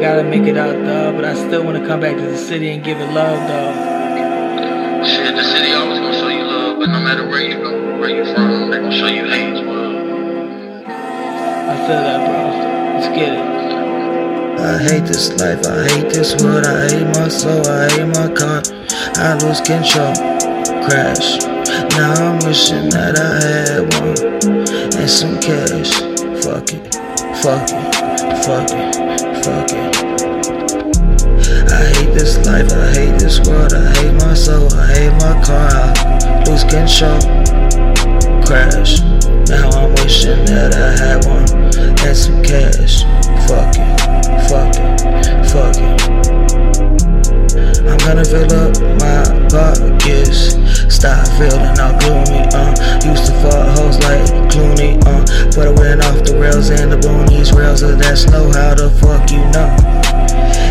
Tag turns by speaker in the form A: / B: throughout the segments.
A: gotta make it out, dog. But I still wanna come back to the city and give it love, dog.
B: Shit, the city always gonna show you love, but no matter where you go, where you from, they gonna show you hate as well.
A: I feel that, bro. Let's get it.
C: I hate this life, I hate this world, I hate my soul, I hate my car. I lose control, crash. Now I'm wishing that I had one and some cash. Fuck it, fuck it, fuck it, fuck it. I hate this life, I hate this world, I hate my soul, I hate my car. I lose control, crash. Now I'm wishing that I had one and some cash. Fuck it, fuck it, fuck it. I'm gonna fill up my pockets. Stop feeling all gloomy, uh. Used to fuck hoes like Clooney, uh. But I went off the rails and the boonies rails, so that's no how the fuck you know.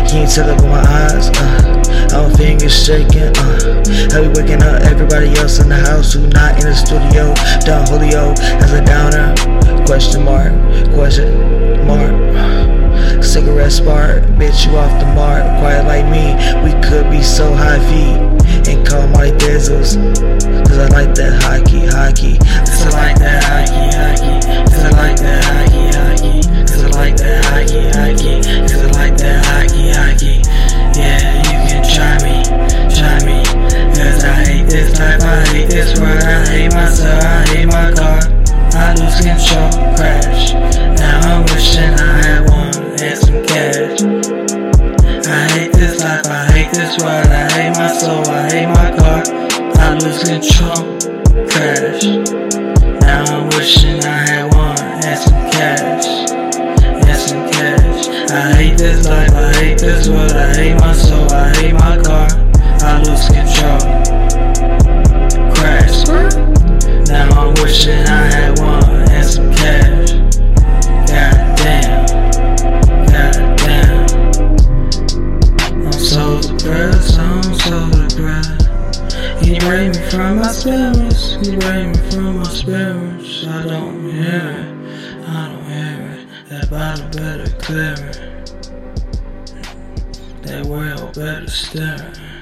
C: You ain't tell up with my eyes, uh. All fingers shaking, uh. I be waking up everybody else in the house who not in the studio. Down Julio as a downer. Question mark, question mark. Cigarette spark, bitch, you off the mark. Quiet like This world, I hate myself, I hate my car. I lose control, crash. Now I'm wishing I had one and some cash. I hate this life, I hate this world, I hate my soul, I hate my car. I lose control, crash. Now I'm wishing I had one and some cash. And some cash. I hate this life, I hate this world, I hate my soul, I hate my car. I lose so depressed, I'm so depressed. You break me from my spirits, you break me from my spirits. I don't hear it, I don't hear it. That bottle better clear it. That world better stare it.